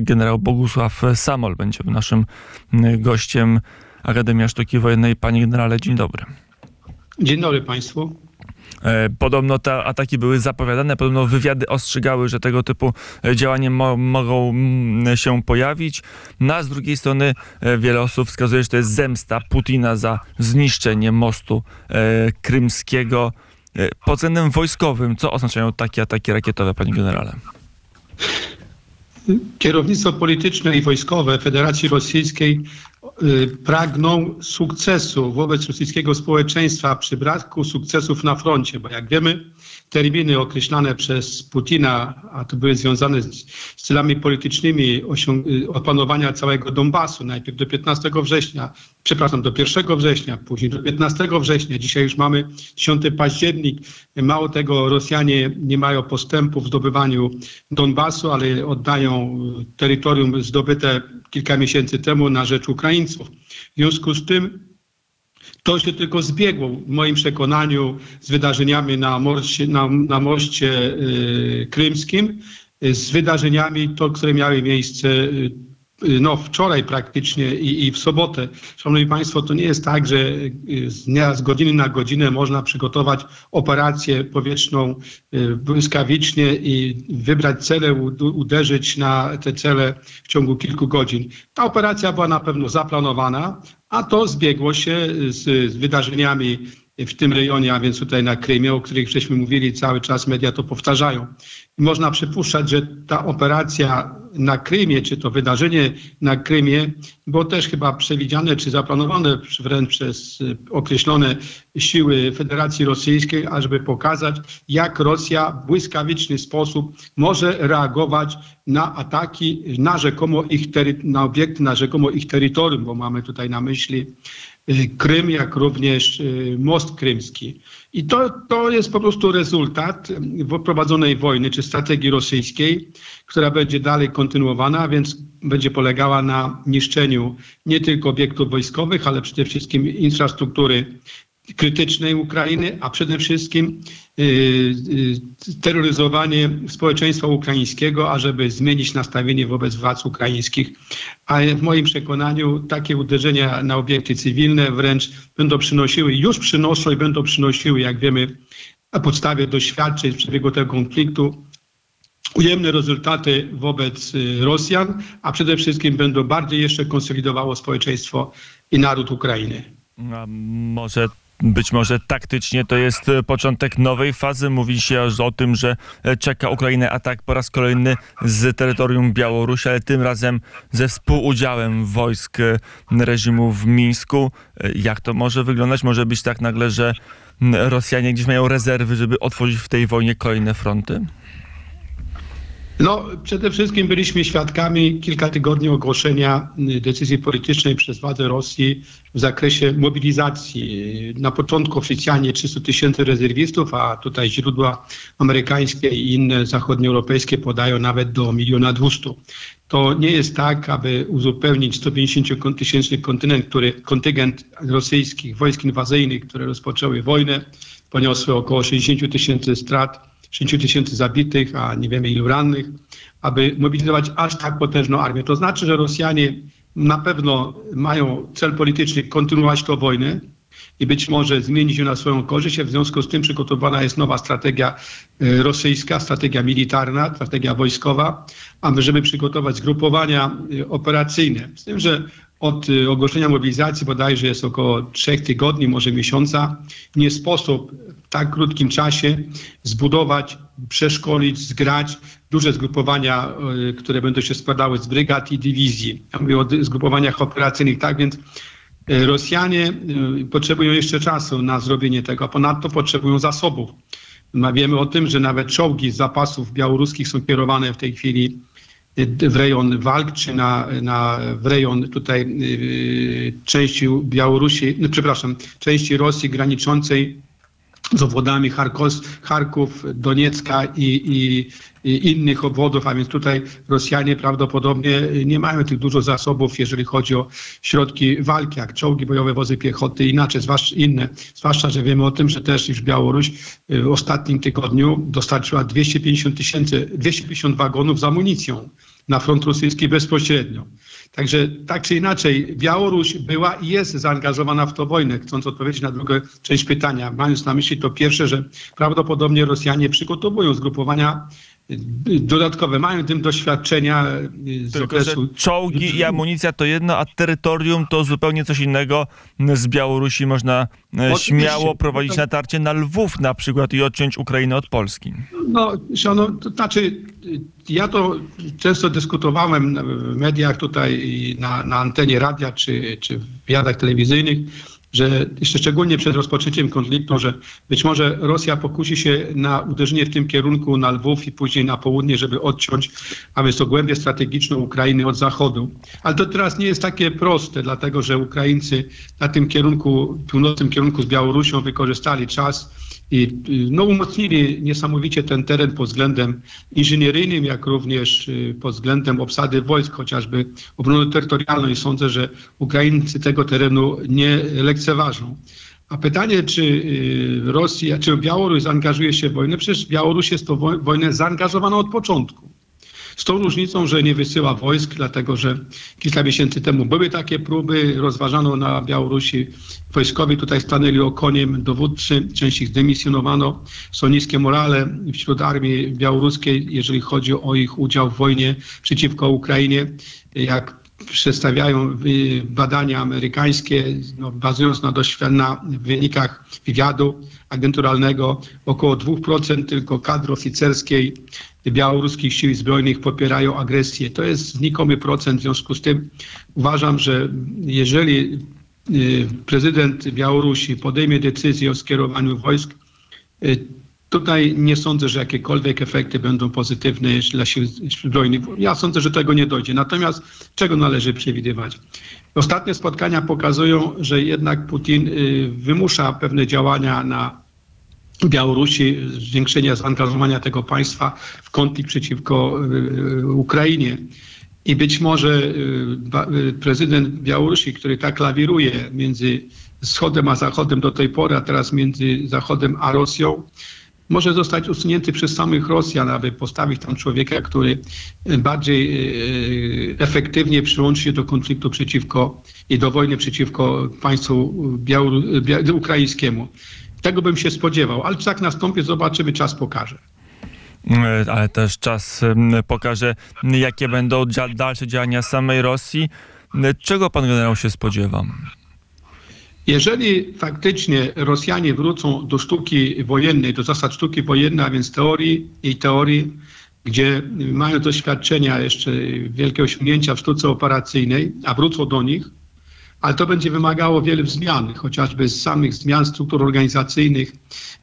generał Bogusław Samol będzie naszym gościem Akademia Sztuki Wojennej. Panie generale, dzień dobry. Dzień dobry Państwu. E, podobno te ataki były zapowiadane, podobno wywiady ostrzegały, że tego typu e, działania mo mogą się pojawić. No a z drugiej strony e, wiele osób wskazuje, że to jest zemsta Putina za zniszczenie mostu krymskiego. Pod względem wojskowym, co oznaczają takie ataki rakietowe, panie generale? Kierownictwo polityczne i wojskowe Federacji Rosyjskiej y, pragną sukcesu wobec rosyjskiego społeczeństwa przy braku sukcesów na froncie, bo jak wiemy, terminy określane przez Putina, a to były związane z, z celami politycznymi opanowania całego Donbasu, najpierw do 15 września, przepraszam, do 1 września, później do 15 września, dzisiaj już mamy 10 październik. Mało tego, Rosjanie nie mają postępu w zdobywaniu Donbasu, ale oddają terytorium zdobyte kilka miesięcy temu na rzecz Ukraińców. W związku z tym to się tylko zbiegło w moim przekonaniu z wydarzeniami na, morsie, na, na moście y, krymskim, y, z wydarzeniami, to, które miały miejsce y, no, wczoraj praktycznie i, i, w sobotę. Szanowni Państwo, to nie jest tak, że z dnia z godziny na godzinę można przygotować operację powietrzną błyskawicznie i wybrać cele, uderzyć na te cele w ciągu kilku godzin. Ta operacja była na pewno zaplanowana, a to zbiegło się z, z wydarzeniami w tym rejonie, a więc tutaj na Krymie, o których żeśmy mówili cały czas, media to powtarzają. I można przypuszczać, że ta operacja na Krymie, czy to wydarzenie na Krymie było też chyba przewidziane, czy zaplanowane wręcz przez określone siły Federacji Rosyjskiej, ażeby pokazać, jak Rosja w błyskawiczny sposób może reagować na ataki na rzekomo ich na obiekty na rzekomo ich terytorium, bo mamy tutaj na myśli Y, Krym, jak również y, most krymski. I to, to jest po prostu rezultat prowadzonej wojny czy strategii rosyjskiej, która będzie dalej kontynuowana, a więc będzie polegała na niszczeniu nie tylko obiektów wojskowych, ale przede wszystkim infrastruktury krytycznej Ukrainy, a przede wszystkim y, y, terroryzowanie społeczeństwa ukraińskiego, ażeby zmienić nastawienie wobec władz ukraińskich. A w moim przekonaniu takie uderzenia na obiekty cywilne wręcz będą przynosiły, już przynoszą i będą przynosiły, jak wiemy, na podstawie doświadczeń z przebiegu tego konfliktu, ujemne rezultaty wobec y, Rosjan, a przede wszystkim będą bardziej jeszcze konsolidowało społeczeństwo i naród Ukrainy. A może być może taktycznie to jest e, początek nowej fazy. Mówi się o tym, że e, czeka Ukrainę atak po raz kolejny z terytorium Białorusi, ale tym razem ze współudziałem wojsk e, reżimu w Mińsku. Jak to może wyglądać? Może być tak nagle, że Rosjanie gdzieś mają rezerwy, żeby otworzyć w tej wojnie kolejne fronty? No, przede wszystkim byliśmy świadkami kilka tygodni ogłoszenia y, decyzji politycznej przez władze Rosji w zakresie mobilizacji. Na początku oficjalnie 300 tysięcy rezerwistów, a tutaj źródła amerykańskie i inne zachodnioeuropejskie podają nawet do miliona dwustu. To nie jest tak, aby uzupełnić 150 tysięczny kontynent, który, kontyngent rosyjskich wojsk inwazyjnych, które rozpoczęły wojnę, poniosły około 60 tysięcy strat 60 tysięcy zabitych, a nie wiemy ilu rannych, aby mobilizować aż tak potężną armię. To znaczy, że Rosjanie na pewno mają cel polityczny kontynuować tę wojnę i być może zmienić ją na swoją korzyść. W związku z tym przygotowana jest nowa strategia e, rosyjska, strategia militarna, strategia wojskowa, aby żeby przygotować zgrupowania e, operacyjne. Z tym, że od e, ogłoszenia mobilizacji bodajże jest około trzech tygodni, może miesiąca. Nie sposób tak krótkim czasie zbudować, przeszkolić, zgrać duże zgrupowania, e, które będą się składały z brygad i dywizji. Ja mówię o zgrupowaniach operacyjnych, tak więc e, Rosjanie potrzebują jeszcze czasu na zrobienie tego, ponadto potrzebują zasobów. Wiemy o tym, że nawet czołgi z zapasów białoruskich są kierowane w tej chwili w rejon walk, czy na, na, w rejon tutaj części Białorusi, no, przepraszam, części Rosji graniczącej z obwodami Charkos, Charków, Doniecka i, i, innych obwodów, a więc tutaj Rosjanie prawdopodobnie nie mają tych dużo zasobów, jeżeli chodzi o środki walki, jak czołgi bojowe, wozy piechoty, inaczej, zwłaszcza inne. Zwłaszcza, że wiemy o tym, że też już Białoruś y, w ostatnim tygodniu dostarczyła 250 tysięcy, 250 wagonów z amunicją na front rosyjski bezpośrednio. Także tak czy inaczej, Białoruś była i jest zaangażowana w tę wojnę. Chcąc odpowiedzieć na drugą część pytania, mając na myśli to pierwsze, że prawdopodobnie Rosjanie przygotowują zgrupowania dodatkowe, mają tym doświadczenia z Tylko, że okresu czołgi i amunicja to jedno, a terytorium to zupełnie coś innego. Z Białorusi można e, Oczywiście. śmiało prowadzić No to- natarcie na Lwów na przykład i odciąć Ukrainę od Polski. No, no, to znaczy, ja to często dyskutowałem w mediach tutaj i na, na antenie radia czy, czy w wywiadach telewizyjnych, że jeszcze szczególnie przed rozpoczęciem konfliktu, że być może Rosja pokusi się na uderzenie w tym kierunku na Lwów i później na południe, żeby odciąć, a więc to głębię strategiczną Ukrainy od zachodu. Ale to teraz nie jest takie proste, dlatego że Ukraińcy na tym kierunku, północnym kierunku z Białorusią wykorzystali czas i y, no, umocnili niesamowicie ten teren pod względem inżynieryjnym, jak również y, pod względem obsady wojsk, chociażby obrony terytorialnej. Sądzę, że Ukraińcy tego terenu nie lekceważą. A pytanie, czy y, Rosja, czy Białoruś zaangażuje się w wojnę? Przecież Białoruś jest to wo- wojnę zaangażowana od początku. Z tą różnicą, że nie wysyła wojsk, dlatego że kilka miesięcy temu były takie próby, rozważano na Białorusi. Wojskowi tutaj stanęli okoniem dowódcy, część ich zdymisjonowano. Są niskie morale wśród armii białoruskiej, jeżeli chodzi o ich udział w wojnie przeciwko Ukrainie. Jak przedstawiają y, badania amerykańskie, no, bazując na, na wynikach wywiadu agenturalnego, około 2% tylko kadry oficerskiej białoruskich sił zbrojnych popierają agresję. To jest znikomy procent, w związku z tym uważam, że jeżeli y, prezydent Białorusi podejmie decyzję o skierowaniu wojsk, y, Tutaj nie sądzę, że jakiekolwiek efekty będą pozytywne dla sił zbrojnych. Ja sądzę, że tego nie dojdzie. Natomiast czego należy przewidywać? Ostatnie spotkania pokazują, że jednak Putin y, wymusza pewne działania na Białorusi, zwiększenie zaangażowania tego państwa w konflikt przeciwko y, Ukrainie. I być może y, y, prezydent Białorusi, który tak lawiruje między wschodem a zachodem do tej pory, a teraz między zachodem a Rosją, może zostać usunięty przez samych Rosjan, aby postawić tam człowieka, który bardziej efektywnie przyłączy się do konfliktu przeciwko i do wojny przeciwko państwu białoru- bia- ukraińskiemu. Tego bym się spodziewał, ale czy tak nastąpi, zobaczymy, czas pokaże. E, Ale też czas em, pokaże, jakie będą dalsze działania samej Rosji. E, Czego pan generał się spodziewa? Jeżeli faktycznie Rosjanie wrócą do sztuki wojennej, do zasad sztuki wojennej, a więc teorii i teorii, gdzie mają doświadczenia jeszcze wielkie osiągnięcia w sztuce operacyjnej, a wrócą do nich, ale to będzie wymagało wielu zmian, chociażby z samych zmian struktur organizacyjnych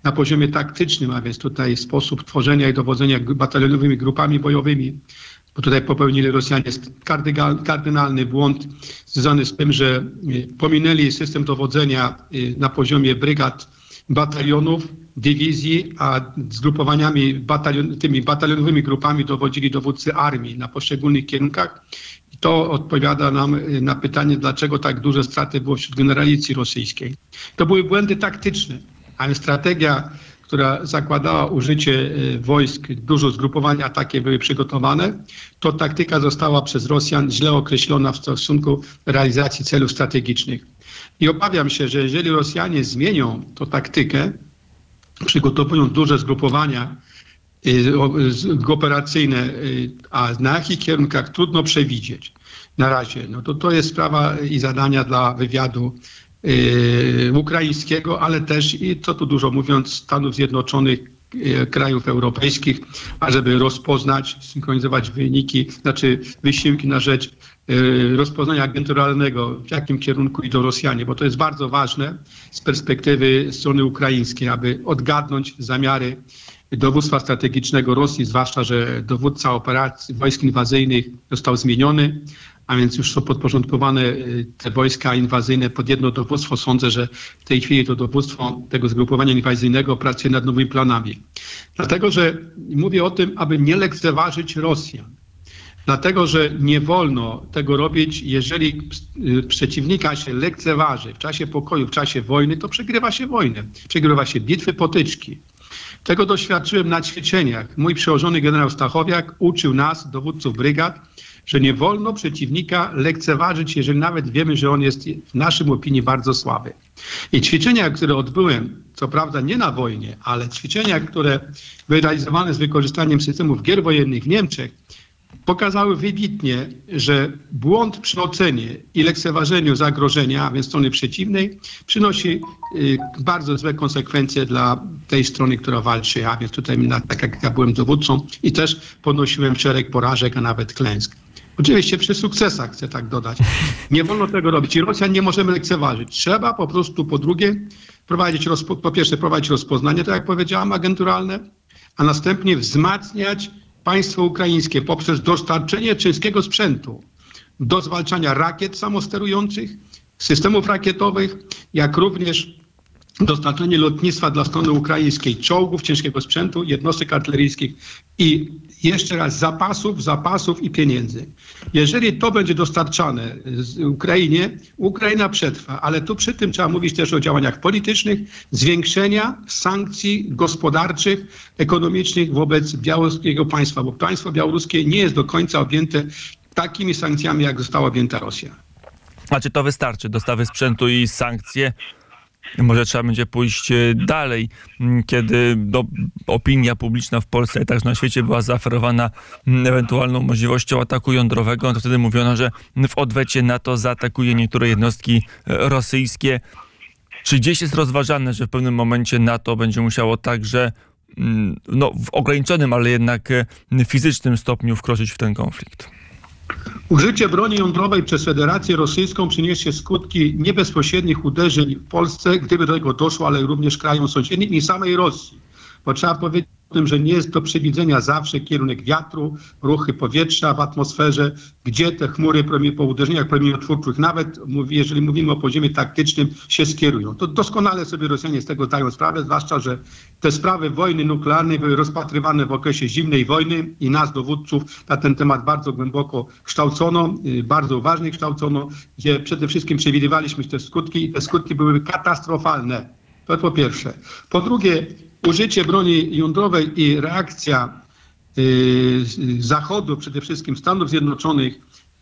na poziomie taktycznym, a więc tutaj sposób tworzenia i dowodzenia batalionowymi grupami bojowymi, bo tutaj popełnili Rosjanie kardynalny błąd związany z tym, że y, pominęli system dowodzenia y, na poziomie brygad, batalionów, dywizji, a zgrupowaniami, batalion, tymi batalionowymi grupami dowodzili dowódcy armii na poszczególnych kierunkach. To odpowiada nam y, na pytanie, dlaczego tak duże straty było wśród generalicji rosyjskiej. To były błędy taktyczne, a więc strategia która zakładała użycie y, wojsk, dużo zgrupowania takie były przygotowane, to taktyka została przez Rosjan źle określona w stosunku realizacji celów strategicznych. I obawiam się, że jeżeli Rosjanie zmienią tą taktykę, przygotowując duże zgrupowania y, operacyjne, a na jakich kierunkach trudno przewidzieć na razie, no to to jest sprawa i zadania dla wywiadu y, ukraińskiego, ale też i co tu dużo mówiąc Stanów Zjednoczonych, y, krajów europejskich, ażeby rozpoznać, synchronizować wyniki, znaczy wysiłki na rzecz y, rozpoznania agenturalnego, w jakim kierunku idą Rosjanie, bo to jest bardzo ważne z perspektywy strony ukraińskiej, aby odgadnąć zamiary dowództwa strategicznego Rosji, zwłaszcza, że dowódca operacji wojsk inwazyjnych został zmieniony, a więc już są podporządkowane y, te wojska inwazyjne pod jedno dowództwo. Sądzę, że w tej chwili to dowództwo tego zgrupowania inwazyjnego pracuje nad nowymi planami. Dlatego, że mówię o tym, aby nie lekceważyć Rosjan. Dlatego, że nie wolno tego robić, jeżeli y, przeciwnika się lekceważy w czasie pokoju, w czasie wojny, to przegrywa się wojnę. Przegrywa się bitwy, potyczki. Tego doświadczyłem na ćwiczeniach. Mój przełożony generał Stachowiak uczył nas, dowódców brygad, że nie wolno przeciwnika lekceważyć, jeżeli nawet wiemy, że on jest w naszym opinii bardzo słaby. I ćwiczenia, które odbyłem, co prawda nie na wojnie, ale ćwiczenia, które były realizowane z wykorzystaniem systemów gier wojennych w Niemczech, pokazały wybitnie, że błąd przy ocenie i lekceważeniu zagrożenia, a więc strony przeciwnej, przynosi y, bardzo złe konsekwencje dla tej strony, która walczy. A więc tutaj, tak jak ja byłem dowódcą i też ponosiłem szereg porażek, a nawet klęsk. Oczywiście przy sukcesach chcę tak dodać. Nie wolno tego robić i Rosjan nie możemy lekceważyć. Trzeba po prostu po drugie prowadzić, po pierwsze prowadzić rozpoznanie, tak jak powiedziałam, agenturalne, a następnie wzmacniać państwo ukraińskie poprzez dostarczenie czeskiego sprzętu do zwalczania rakiet samosterujących, systemów rakietowych, jak również dostarczenie lotnictwa dla strony ukraińskiej, czołgów, ciężkiego sprzętu, jednostek artyleryjskich i jeszcze raz zapasów, zapasów i pieniędzy. Jeżeli to będzie dostarczane z Ukrainie, Ukraina przetrwa, ale tu przy tym trzeba mówić też o działaniach politycznych, zwiększenia sankcji gospodarczych, ekonomicznych wobec białoruskiego państwa, bo państwo białoruskie nie jest do końca objęte takimi sankcjami, jak została objęta Rosja. A czy to wystarczy? Dostawy sprzętu i sankcje? Może trzeba będzie pójść e, dalej, kiedy do, opinia publiczna w Polsce i także na świecie była zaoferowana ewentualną możliwością ataku jądrowego, no to wtedy mówiono, że w odwecie NATO zaatakuje niektóre jednostki e, rosyjskie. Czy gdzieś jest rozważane, że w pewnym momencie NATO będzie musiało także no, w ograniczonym, ale jednak e, fizycznym stopniu wkroczyć w ten konflikt? Użycie broni jądrowej przez Federację Rosyjską przyniesie skutki nie bezpośrednich uderzeń w Polsce, gdyby do tego doszło, ale również krajom sąsiednim i samej Rosji. Bo trzeba powiedzieć, tym, że nie jest do przewidzenia zawsze kierunek wiatru, ruchy powietrza w atmosferze, gdzie te chmury po uderzeniach promieniotwórczych, nawet jeżeli mówimy o poziomie taktycznym, się skierują. To doskonale sobie Rosjanie z tego zdają sprawę, zwłaszcza, że te sprawy wojny nuklearnej były rozpatrywane w okresie zimnej wojny i nas, dowódców, na ten temat bardzo głęboko kształcono, y, bardzo uważnie kształcono, gdzie przede wszystkim przewidywaliśmy te skutki i te skutki były katastrofalne. To po pierwsze. Po drugie, użycie broni jądrowej i reakcja y, Zachodu, przede wszystkim Stanów Zjednoczonych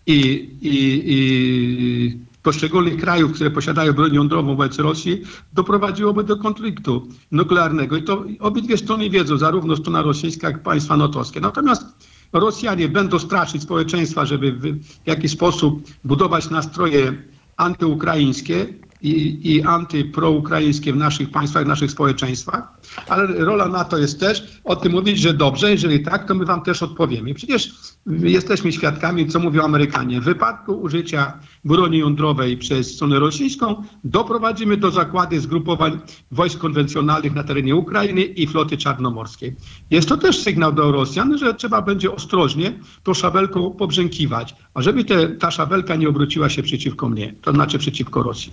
i, i, i poszczególnych krajów, które posiadają broń jądrową wobec Rosji, doprowadziłoby do konfliktu nuklearnego. I to obydwie strony wiedzą, zarówno strona rosyjska, jak i państwa natowskie. Natomiast Rosjanie będą straszyć społeczeństwa, żeby w jakiś sposób budować nastroje antyukraińskie i, i antyproukraińskie w naszych państwach, w naszych społeczeństwach, ale rola NATO jest też o tym mówić, że dobrze, jeżeli tak, to my wam też odpowiemy. Przecież jesteśmy świadkami, co mówią Amerykanie. W wypadku użycia broni jądrowej przez stronę rosyjską doprowadzimy do zakłady zgrupowań wojsk konwencjonalnych na terenie Ukrainy i floty czarnomorskiej. Jest to też sygnał do Rosjan, że trzeba będzie ostrożnie tą szabelką pobrzękiwać, a żeby te, ta szabelka nie obróciła się przeciwko mnie, to znaczy przeciwko Rosji.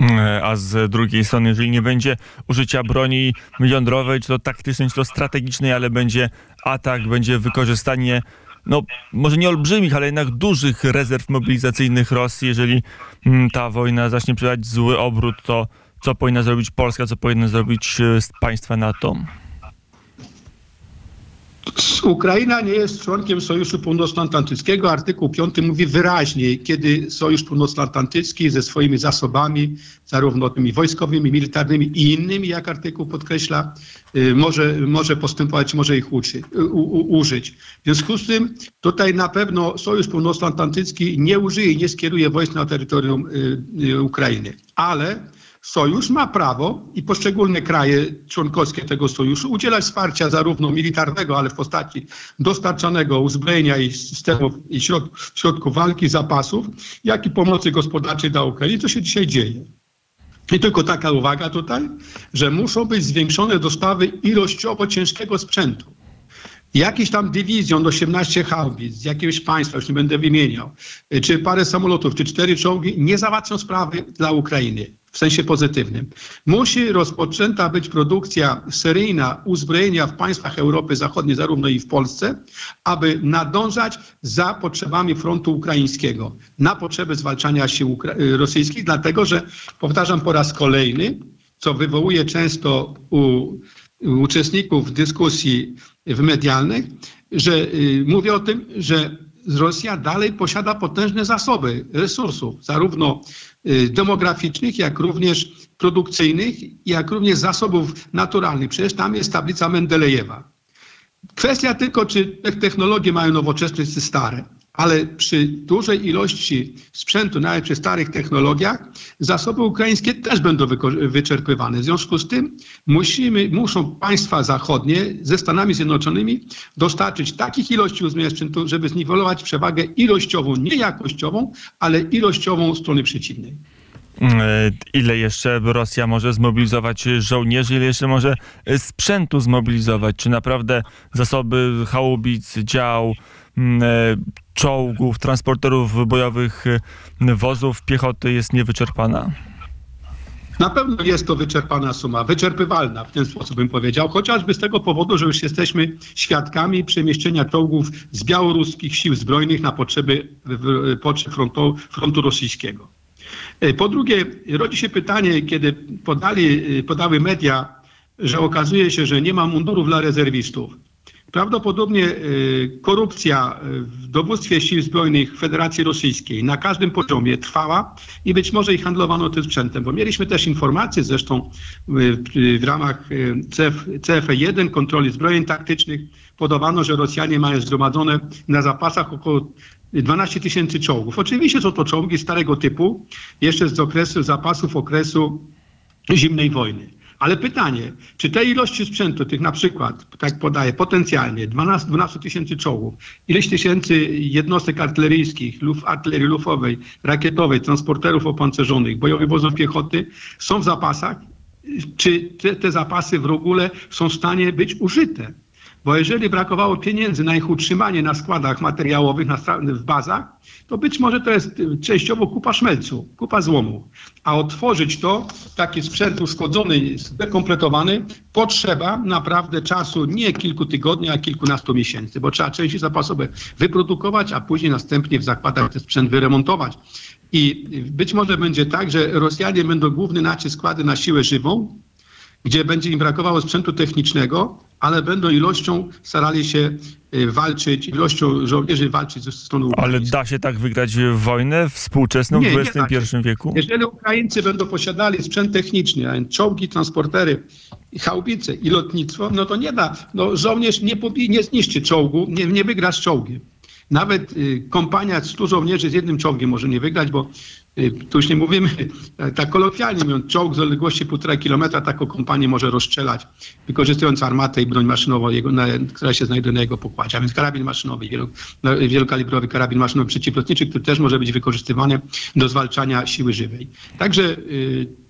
E, a z drugiej strony, jeżeli nie będzie użycia broni jądrowej, czy to taktycznej, czy to strategicznej, ale będzie atak, będzie wykorzystanie no może nie olbrzymich, ale jednak dużych rezerw mobilizacyjnych Rosji, jeżeli mm, ta wojna zacznie przybrać zły obrót, to co powinna zrobić Polska, co powinny zrobić e, państwa NATO? Ukraina nie jest członkiem Sojuszu Północnoatlantyckiego. Artykuł 5 mówi wyraźnie, kiedy Sojusz Północnoatlantycki ze swoimi zasobami, zarówno tymi wojskowymi, militarnymi i innymi, jak artykuł podkreśla, y, może, może postępować, może ich uczy, u, u, użyć. W związku z tym tutaj na pewno Sojusz Północnoatlantycki nie użyje, nie skieruje wojsk na terytorium y, y, Ukrainy. Ale Sojusz ma prawo i poszczególne kraje członkowskie tego sojuszu udzielać wsparcia zarówno militarnego, ale w postaci dostarczanego uzbrojenia i systemów i środków, środków walki, zapasów, jak i pomocy gospodarczej dla Ukrainy. To się dzisiaj dzieje. I tylko taka uwaga tutaj, że muszą być zwiększone dostawy ilościowo ciężkiego sprzętu. Jakiś tam dywizjon 18 haubic z jakiegoś państwa, już nie będę wymieniał, czy parę samolotów, czy cztery czołgi nie załatwią sprawy dla Ukrainy w sensie pozytywnym. Musi rozpoczęta być produkcja seryjna uzbrojenia w państwach Europy Zachodniej, zarówno i w Polsce, aby nadążać za potrzebami frontu ukraińskiego, na potrzeby zwalczania sił rosyjskich, dlatego że, powtarzam po raz kolejny, co wywołuje często u uczestników dyskusji w medialnych, że y, mówię o tym, że Rosja dalej posiada potężne zasoby resursów, zarówno y, demograficznych, jak również produkcyjnych, jak również zasobów naturalnych. Przecież tam jest tablica Mendelejewa. Kwestia tylko, czy te technologie mają nowoczesne czy stare ale przy dużej ilości sprzętu, nawet przy starych technologiach, zasoby ukraińskie też będą wyczerpywane. W związku z tym musimy, muszą państwa zachodnie ze Stanami Zjednoczonymi dostarczyć takich ilości uzbrojenia sprzętu, żeby zniwelować przewagę ilościową, nie jakościową, ale ilościową strony przeciwnej. E, ile jeszcze Rosja może zmobilizować żołnierzy, ile jeszcze może sprzętu zmobilizować? Czy naprawdę zasoby chałubic, dział, mm, e, czołgów, transporterów bojowych, e, wozów piechoty jest niewyczerpana? Na pewno jest to wyczerpana suma, wyczerpywalna, w ten sposób bym powiedział, chociażby z tego powodu, że już jesteśmy świadkami przemieszczenia czołgów z białoruskich sił zbrojnych na potrzeby, potrzeb frontu, frontu rosyjskiego. E, po drugie, rodzi się pytanie, kiedy podali, e, podały media, że okazuje się, że nie ma mundurów dla rezerwistów. Prawdopodobnie e, korupcja w dowództwie sił zbrojnych Federacji Rosyjskiej na każdym poziomie trwała i być może i handlowano tym sprzętem, bo mieliśmy też informacje zresztą w ramach CF, CFE1 kontroli zbrojeń taktycznych podawano, że Rosjanie mają zgromadzone na zapasach około 12 tysięcy czołgów. Oczywiście są to czołgi starego typu, jeszcze z okresu zapasów okresu zimnej wojny. Ale pytanie, czy te ilości sprzętu, tych na przykład, tak podaję, potencjalnie 12, 12 tysięcy czołgów, ileś tysięcy jednostek artyleryjskich, luf, artylerii lufowej, rakietowej, transporterów opancerzonych, bojowych wozów piechoty są w zapasach? Czy te, te zapasy w ogóle są w stanie być użyte? Bo jeżeli brakowało pieniędzy na ich utrzymanie na składach materiałowych, na, w bazach, to być może to jest częściowo kupa szmelcu, kupa złomu. A otworzyć to, taki sprzęt uszkodzony, zdekompletowany, potrzeba naprawdę czasu nie kilku tygodni, a kilkunastu miesięcy, bo trzeba części zapasowe wyprodukować, a później następnie w zakładach ten sprzęt wyremontować. I być może będzie tak, że Rosjanie będą główny nacisk kładę na siłę żywą, gdzie będzie im brakowało sprzętu technicznego, ale będą ilością starali się y, walczyć, ilością żołnierzy walczyć ze strony ukraińskiej. Ale da się tak wygrać wojnę współczesną w XXI wieku? Jeżeli Ukraińcy będą posiadali sprzęt techniczny, a więc czołgi, transportery, chałbice i lotnictwo, no to nie da. No, żołnierz nie, nie zniszczy czołgu, nie, nie wygra z czołgiem. Nawet y, kompania 100 żołnierzy z jednym czołgiem może nie wygrać, bo y, tu już nie mówimy, tak kolokwialnie mówiąc, czołg z odległości 1,5 kilometra taką kompanię może rozstrzelać, wykorzystując armatę i broń maszynową, jego, na, która się znajduje na jego pokładzie. A więc karabin maszynowy, wielu, no, wielokalibrowy karabin maszynowy przeciwlotniczy, który też może być wykorzystywany do zwalczania siły żywej. Także y,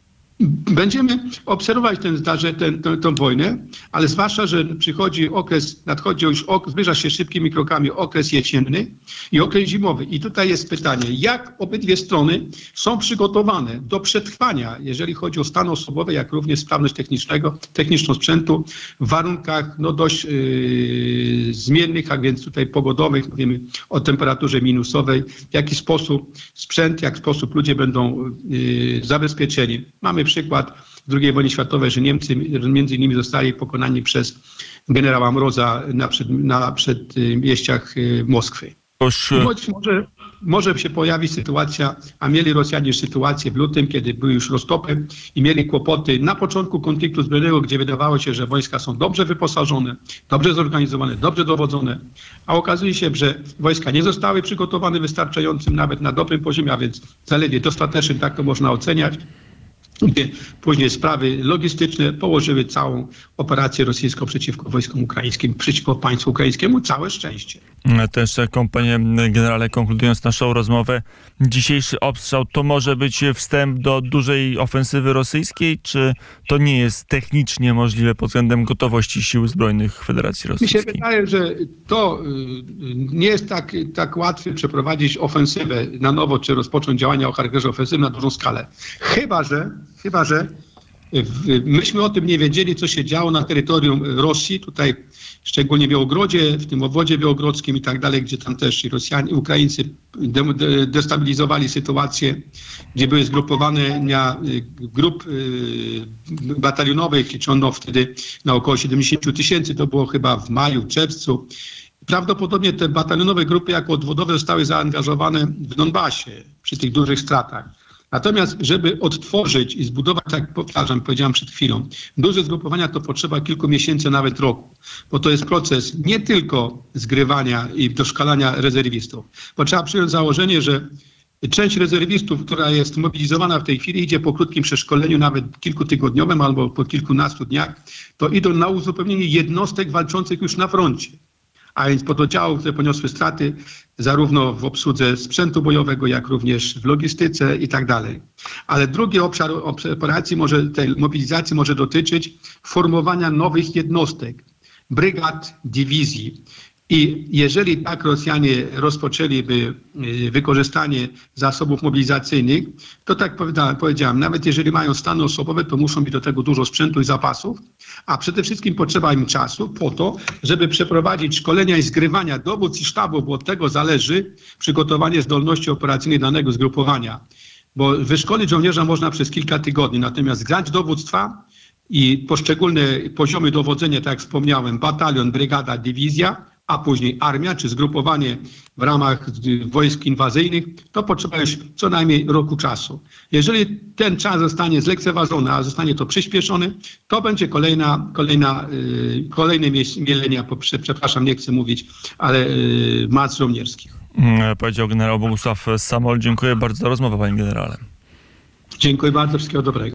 Będziemy obserwować ten ten, tę, tę wojnę, ale zwłaszcza, że przychodzi okres, nadchodzi już, ok, zbliża się szybkimi krokami okres jesienny i okres zimowy. I tutaj jest pytanie, jak obydwie strony są przygotowane do przetrwania, jeżeli chodzi o stan osobowy, jak również sprawność technicznego, techniczną sprzętu w warunkach no, dość yy, zmiennych, a więc tutaj pogodowych, mówimy o temperaturze minusowej, w jaki sposób sprzęt, jak sposób ludzie będą yy, zabezpieczeni. Mamy przykład II wojny światowej, że Niemcy między innymi zostali pokonani przez generała Mroza na, przed, na przedmieściach y, Moskwy. Choć może, może się pojawić sytuacja, a mieli Rosjanie sytuację w lutym, kiedy były już roztopy i mieli kłopoty na początku konfliktu zbrojnego, gdzie wydawało się, że wojska są dobrze wyposażone, dobrze zorganizowane, dobrze dowodzone, a okazuje się, że wojska nie zostały przygotowane wystarczającym nawet na dobrym poziomie, a więc zaledwie dostatecznym, tak to można oceniać później sprawy logistyczne położyły całą operację rosyjską przeciwko wojskom ukraińskim, przeciwko państwu ukraińskiemu. Całe szczęście. Jeszcze, panie generale, konkludując naszą rozmowę, dzisiejszy obstrzał to może być wstęp do dużej ofensywy rosyjskiej, czy to nie jest technicznie możliwe pod względem gotowości sił zbrojnych Federacji Rosyjskiej? Mi się wydaje, że to y, nie jest tak, tak łatwe przeprowadzić ofensywę na nowo, czy rozpocząć działania o charakterze ofensywnym na dużą skalę. Chyba, że Chyba, że W- Myśmy o tym nie wiedzieli, co się działo na terytorium Rosji, tutaj szczególnie w Białogrodzie, w tym obwodzie białogrodzkim i tak dalej, gdzie tam też i Rosjanie, Ukraińcy de- de- destabilizowali sytuację, gdzie były zgrupowania y, grup y, batalionowych, liczono wtedy na około 70 tysięcy, to było chyba w maju, czerwcu. Prawdopodobnie te batalionowe grupy jako odwodowe zostały zaangażowane w Donbasie przy tych dużych stratach. Natomiast, żeby odtworzyć i zbudować, tak powtarzam, powiedziałem przed chwilą, duże zgrupowania to potrzeba kilku miesięcy, nawet roku, bo to jest proces nie tylko zgrywania i doszkalania rezerwistów, bo trzeba przyjąć założenie, że część rezerwistów, która jest mobilizowana w tej chwili, idzie po krótkim przeszkoleniu, nawet kilkutygodniowym albo po kilkunastu dniach, to idą na uzupełnienie jednostek walczących już na froncie a więc pododdziałów, które poniosły straty zarówno w obsłudze sprzętu bojowego, jak również w logistyce i tak dalej. Ale drugi obszar operacji może, tej mobilizacji może dotyczyć formowania nowych jednostek, brygad, dywizji. I jeżeli tak Rosjanie rozpoczęliby y, wykorzystanie zasobów mobilizacyjnych, to tak powiedziałem, nawet jeżeli mają stany osobowe, to muszą mieć do tego dużo sprzętu i zapasów, a przede wszystkim potrzeba im czasu po to, żeby przeprowadzić szkolenia i zgrywania dowódz i sztabu, bo od tego zależy przygotowanie zdolności operacyjnej danego zgrupowania. Bo wyszkolić żołnierza można przez kilka tygodni, natomiast grać dowództwa i poszczególne poziomy dowodzenia, tak jak wspomniałem, batalion, brygada, dywizja, a później armia czy zgrupowanie w ramach wojsk inwazyjnych, to potrzeba już co najmniej roku czasu. Jeżeli ten czas zostanie zlekceważony, a zostanie to przyspieszony, to będzie kolejna, kolejna, y, kolejne mie- mielenia, przepraszam, nie chcę mówić, ale y, mac żołnierskich. Mm, Powiedział generał Bogusław Samol. Dziękuję bardzo za rozmowę, panie generale. Dziękuję bardzo, wszystkiego dobrego.